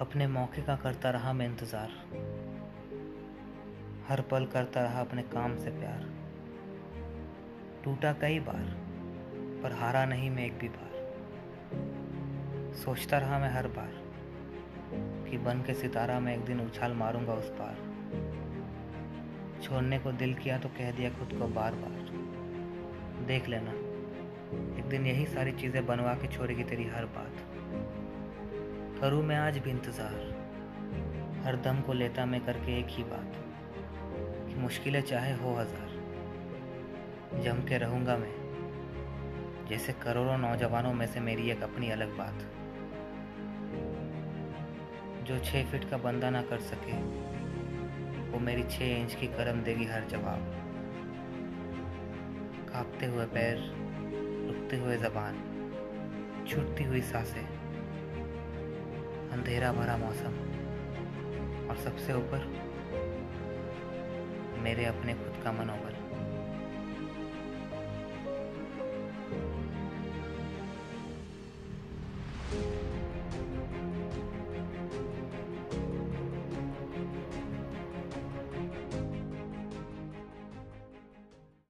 अपने मौके का करता रहा मैं इंतज़ार। हर पल करता रहा अपने काम से प्यार। टूटा कई बार, पर हारा नहीं मैं एक भी बार। सोचता रहा मैं हर बार कि बन के सितारा मैं एक दिन उछाल मारूँगा उस पार। छोड़ने को दिल किया तो कह दिया खुद को बार बार देख लेना। एक दिन यही सारी चीज़ें बनवा के छोड़ेगी तेरी हर बात। करूँ मैं आज भी इंतज़ार। हर दम को लेता मैं करके एक ही बात, कि मुश्किलें चाहे हो हज़ार जम के रहूँगा मैं। जैसे करोड़ों नौजवानों में से मेरी एक अपनी अलग बात। जो छः फिट का बंदा ना कर सके, वो मेरी छः इंच की करम देगी हर जवाब। कांपते हुए पैर रुकते हुए जबान, छूटती हुई साँसें, अंधेरा भरा मौसम और सबसे ऊपर मेरे अपने खुद का मनोबल।